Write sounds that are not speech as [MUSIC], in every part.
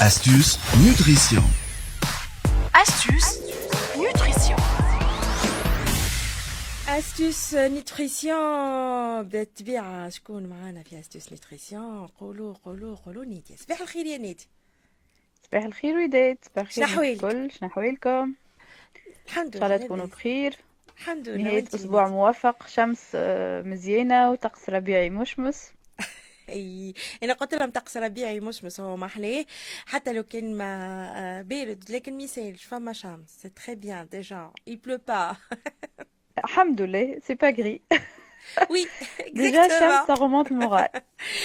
Astuce nutrition. Astuce nutrition. Astuce nutrition بالطبيعة شكون معانا في astuce nutrition قولوا قولوا قولوا نيتي صباح الخير يا نيتي صباح الخير وداد صباح الخير شنحوالك؟ الكل شنو احوالكم الحمد ان شاء الله لله تكونوا. بخير الحمد لله نهاية وانتي نيتي؟ موفق شمس آه، مزيانة وطقس ربيعي مشمس أي أنا قلت لهم طقس ربيعي مشمس هو محلاه حتى لو كان ما آه، بارد لكن ما يسالش فما شمس c'est très bien déjà il pleut pas. الحمد لله c'est pas gris oui [LAUGHS] déjà الشمس exactement. te remonte le moral [LAUGHS]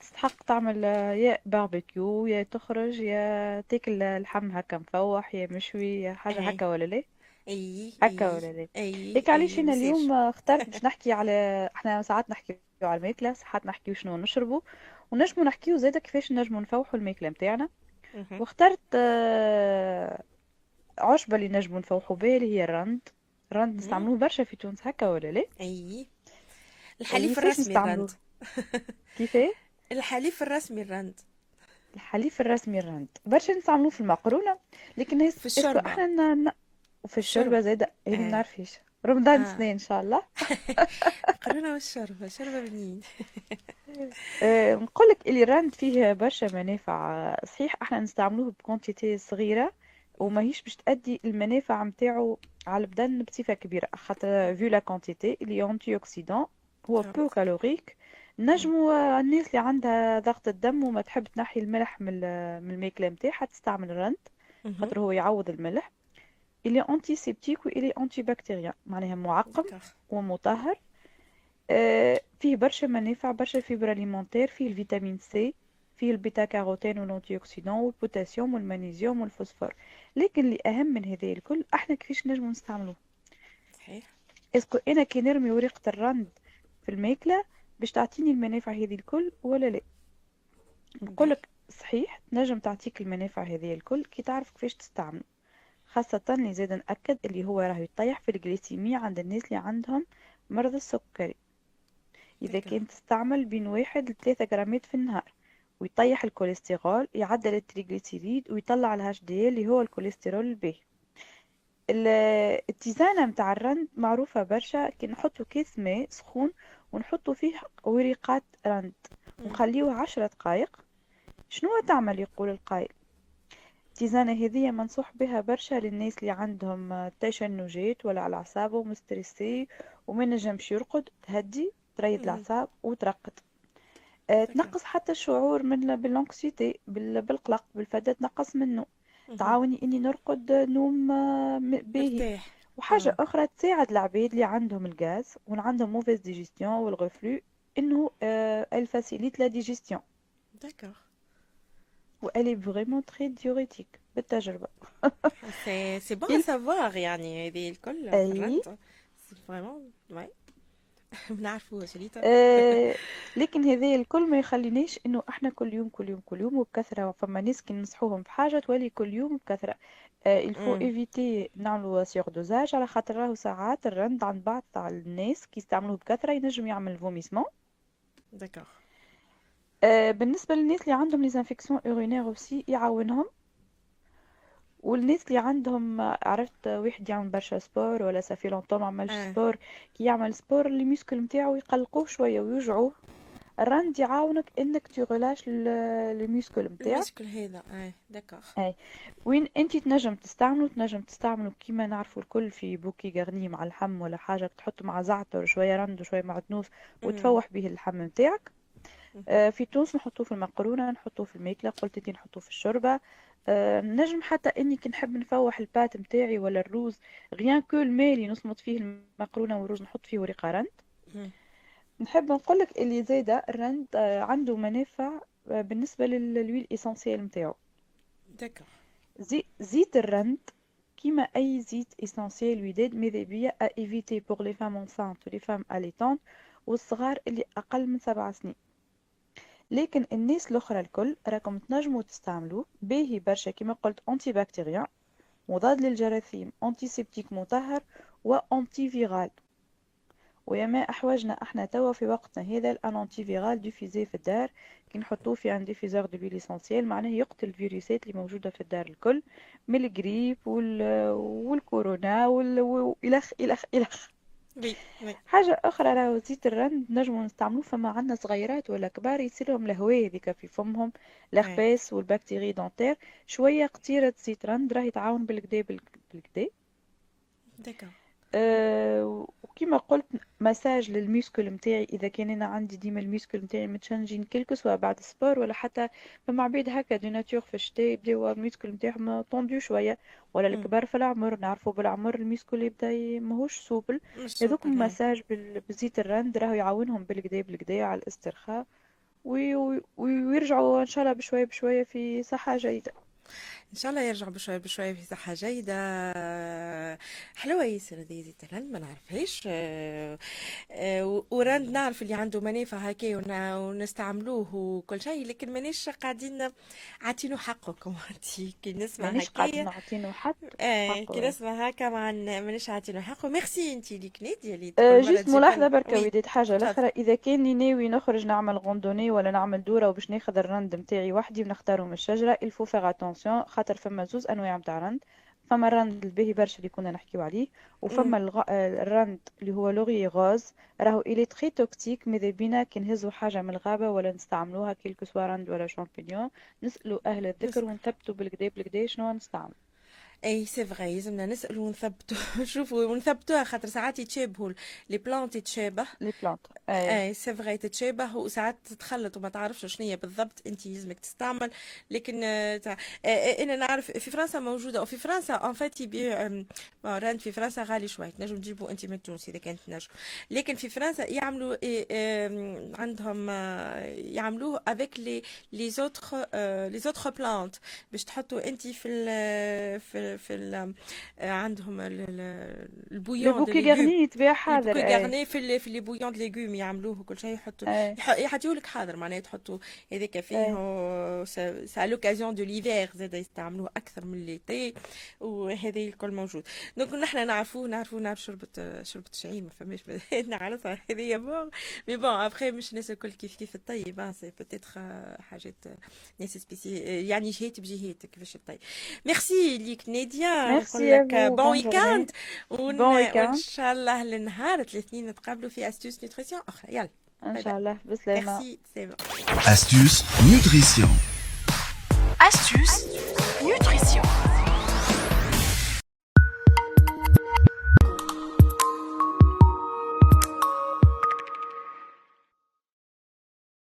تستحق تعمل يا باربيكيو يا تخرج يا تاكل اللحم هكا مفوح يا مشوي يا حاجة اي هكا ولا لا؟ اي هكا اي ولا لا؟ اي هيك علاش اي أنا اليوم اخترت باش نحكي على إحنا ساعات نحكيو على الماكلة ساعات نحكيو شنو نشربوا ونجمو نحكيو زادا كيفاش نجمو نفوحوا الماكلة نتاعنا. واخترت آه، عشبة اللي نجمو نفوحوا بها اللي هي الرند. الرند. نستعملوه برشا في تونس هكا ولا لا؟ اي كيفاش الرسمي الرند. [LAUGHS] كيفاه؟ الحليف الرسمي الرند. الحليف الرسمي الرند. برشا نستعملوه في المقرونة لكن هي في est-ce que الشوربة. إحنا ن... وفي الشوربة زادا هي ما آه. نعرفش. رمضان آه. سنين إن شاء الله. [LAUGHS] مقرونة والشوربة الشوربة بنين [LAUGHS] أه نقول لك اللي راند فيه برشا منافع. آه، صحيح إحنا نستعملوه ب quantité صغيرة وماهيش باش تأدي المنافع نتاعو على البدن بصفة كبيرة. خاطر vu la quantité اللي antioxydant هو peu calorique نجمو آه، الناس اللي عندها ضغط الدم وما تحب تنحي الملح من من الماكله نتاعها تستعمل الرند. خاطر هو يعوض الملح. اللي antiseptique واللي antibactérien معناها معقم ومطهر. آه، فيه برشا منافع برشا fibres alimentaires فيه ال vitamine C فيه ال bêta-carotène وال antioxydants والبوتاسيوم والمغنيسيوم والفوسفور. لكن اللي أهم من هذا الكل إحنا كيفاش نجمو نستعملوه؟ صحيح. est-ce que أنا كي نرمي ورقة الرند في الماكلة باش تعطيني المنافع هذه الكل ولا لا؟ نقولك صحيح تنجم تعطيك المنافع هذه الكل كي تعرف كيفاش تستعمله خاصة اللي زاد نأكد اللي هو راه يطيح في ال glycémie عند الناس اللي عندهم مرض السكري. إذا كان تستعمل بين واحد لثلاثة جرامات في النهار ويطيح الكوليسترول يعدل ال triglycérides ويطلع ال HDL اللي هو الكوليسترول الباهي ال- التيزانة متاع الرند معروفة برشا كي نحطو كاس ماء سخون ونحطو فيه ورقات رند. ونخليوه عشرة دقايق. شنو تعمل؟ يقول القائل. التيزانة هذية منصوح بها برشا للناس اللي عندهم تشنجات ولا على أعصابهم م stressé وما نجمش يرقد تهدي تريد. الأعصاب وترقد. آه، تنقص حتى الشعور من بال anxiété بال- بالقلق بالفدا تنقص منه. تعاوني إني نرقد نوم آه، باهي. مرتاح وحاجة اه أخرى تساعد العباد اللي عندهم الغاز وعندهم موفيز ديجيستيون والغفلو إنه آه elle facilite la digestion دكار و elle est vraiment très diurétique بالتجربة [LAUGHS] سي سي بون il سافوار يعني هذه الكل في أي الرند سي فريمون [LAUGHS] بنعرفوا سوليتا آه لكن هذا الكل ما يخليناش إنه إحنا كل يوم كل يوم كل يوم وبكثرة فما ناس كي ننصحوهم بحاجة تولي كل يوم بكثرة. آه مم. éviter نعملوا surdosage على خاطر راهو ساعات الرند عند بعض تاع الناس كي يستعملوه بكثرة ينجم يعمل vomissements d'accord آه، بالنسبة للناس اللي عندهم les infections urinaires aussi يعاونهم. والناس اللي عندهم عرفت واحد يعمل برشا sport ولا ça fait longtemps ما عملش آه sport. كي يعمل sport les muscles نتاعو يقلقوه شوية ويوجعوه. الرند يعاونك إنك ت relâche ال muscles نتاعك. المشكل هذا آه d'accord اي وين أنت تنجم تستعملو تنجم تستعملو كيما نعرفوا الكل في bouquet garni مع اللحم ولا حاجة تحط مع زعتر شوية رند وشوية معدنوس مم. وتفوح به اللحم نتاعك. في تونس نحطوه في المقرونة نحطوه في الماكلة قلت انتي نحطوه في الشوربة. آه، نجم حتى اني كي نحب نفوح ال pâtes متاعي ولا الروز rien que الماء اللي نصمت فيه المقرونة والروز نحط فيه ورقة رند. نحب نقولك اللي زايدة الرند آه، عنده منافع آه، بالنسبة لل huile essentielle متاعو. d'accord زي زيت الرند كيما أي زيت essentielle وداد ماذا بيا؟ pour les femmes enceintes و les femmes allaitantes والصغار اللي أقل من سبع سنين. لكن الناس الأخرى الكل راكم تنجموا تستعملوه. باهي برشا كيما قلت antibactérien مضاد للجراثيم antiseptique مطهر و antiviral ويما أحوجنا إحنا توا في وقتنا هذا الان antiviral diffusé في الدار. كي نحطوه في un diffuseur d'huiles essentielles معناه يقتل الفيروسات اللي موجودة في الدار الكل من الجريب وال... والكورونا وال... والخ الخ الخ oui oui. حاجة أخرى راهو زيت الرند نجمو نستعملوه فما عندنا صغيرات ولا كبار يصيرهم الهواء هذيك في فمهم l'herpès وال bactéries dentaires شوية قطيرة زيت رند راهي تعاون بالقدا بالقدا. أه وكما قلت massage لل muscles نتاعي إذا كان أنا عندي ديما ال muscles نتاعي متشنجين que ce soit بعد ال sport ولا حتى فما عباد هكا de nature في الشتاء يبداو ال muscles نتاعهم tendus شوية ولا. الكبار في العمر. نعرفوا بالعمر ال muscle يبدأ ماهوش souple. هذوك هاي. مساج بزيت الرند راهو يعاونهم بالقدا بالقدا على الاسترخاء وي- وي- ويرجعوا إن شاء الله بشوية بشوية في صحة جيدة. إن شاء الله يرجع بشوي بشوي في صحة جيدة. حلوة ياسر هذه زيت الرند ما نعرفهاش؟ آه، آه، وراند نعرف اللي عنده منافع هكا ون- ونستعملوه وكل شيء لكن مانيش قاعدين عاطينه حقه كما انتي [LAUGHS] كي نسمع مانيش قاعد هكايا نعطينه حد آه حقه. كي نسمع هكا ما عن- مانيش عاطينه حقه. ميرسي نادية اللي أه، كل مرة juste تجيب ملاحظة لنا- بركة oui. وديت حاجة تفضل. الأخرى. إذا كاني ناوي نخرج نعمل randonnée ولا نعمل دورة وباش ناخذ الرند متاعي وحدي ونختارو من الشجرة il faut faire attention خاطر فما زوز أنواع متاع رند فما الرند الباهي برشا اللي كنا نحكيو عليه وفما الغ... الرند اللي هو laurier rose راهو il est très toxique ماذا بينا كي نهزو حاجة من الغابة ولا نستعملوها quel que soit رند ولا شامبينيون نسألو أهل الذكر ونثبتو بالكدا بالكدا شنو نستعمل. اي c'est vrai لازمنا نسالوا ونثبتوا نشوفوا [LAUGHS] ونثبتوها خاطر ساعات يتشابهوا les plantes يتشابه les plantes. اي. c'est vrai تتشابه وساعات تتخلط وما تعرفش شنو هي بالضبط انت لازمك تستعمل. لكن آه، تع... آه، آه، أنا نعرف في فرنسا موجودة وفي فرنسا en fait يبيع رند في فرنسا غالي شوية تنجم تجيبوا انت من تونس إذا كانت تنجم. لكن في فرنسا يعملوا عندهم يعملوه avec les les autres les autres plantes باش تحطوا انت في ال في في ال عندهم ال- ال- le ال bouillon de bouquet légumes garni يتباع حاضر ال bouquet. garni في ال- في les bouillons de légumes يعملوه وكل شيء يحطوا أي. يحطوا لك حاضر معناها تحطوا هذاك فيه c'est l'occasion de l'hiver زاد يستعملوه أكثر من l'été وهذا الكل موجود. donc نحن نعرفوه نعرفوه نعرف شربة شربة الشعير ما فماش نعرفها هذه bon mais bon après مش الناس الكل كيف كيف الطيب c'est peut-être حاجات ناس spéci يعني جهات بجهات كيفاش الطيب. ميرسي ليك نادية Merci نقول لك à vous, بون bonne week-end ون... Bon week-end. وان شاء الله لنهار الاثنين نتقابلوا في astuce nutrition أخرى يلا ان شاء الله بسلامة merci c'est bon Astuce Nutrition. Astuce, nutrition.